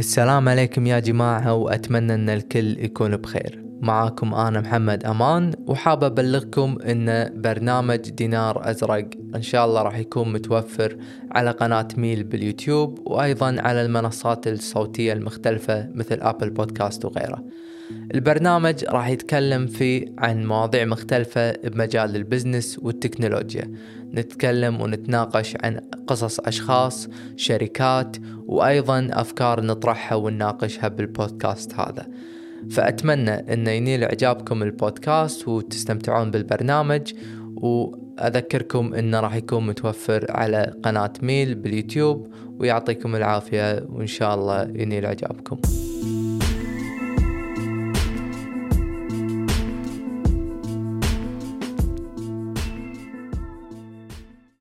السلام عليكم يا جماعة وأتمنى أن الكل يكون بخير. معاكم أنا محمد أمان وحاب أبلغكم أن برنامج دينار أزرق إن شاء الله راح يكون متوفر على قناة ميل باليوتيوب وأيضا على المنصات الصوتية المختلفة مثل Apple Podcast وغيره. البرنامج راح يتكلم فيه عن مواضيع مختلفة بمجال ال business والتكنولوجيا. نتكلم ونتناقش عن قصص أشخاص شركات وأيضا أفكار نطرحها ونناقشها بالبودكاست هذا. فأتمنى أن ينيل إعجابكم البودكاست وتستمتعون بالبرنامج وأذكركم أنه راح يكون متوفر على قناة ميل باليوتيوب ويعطيكم العافية وإن شاء الله ينيل إعجابكم.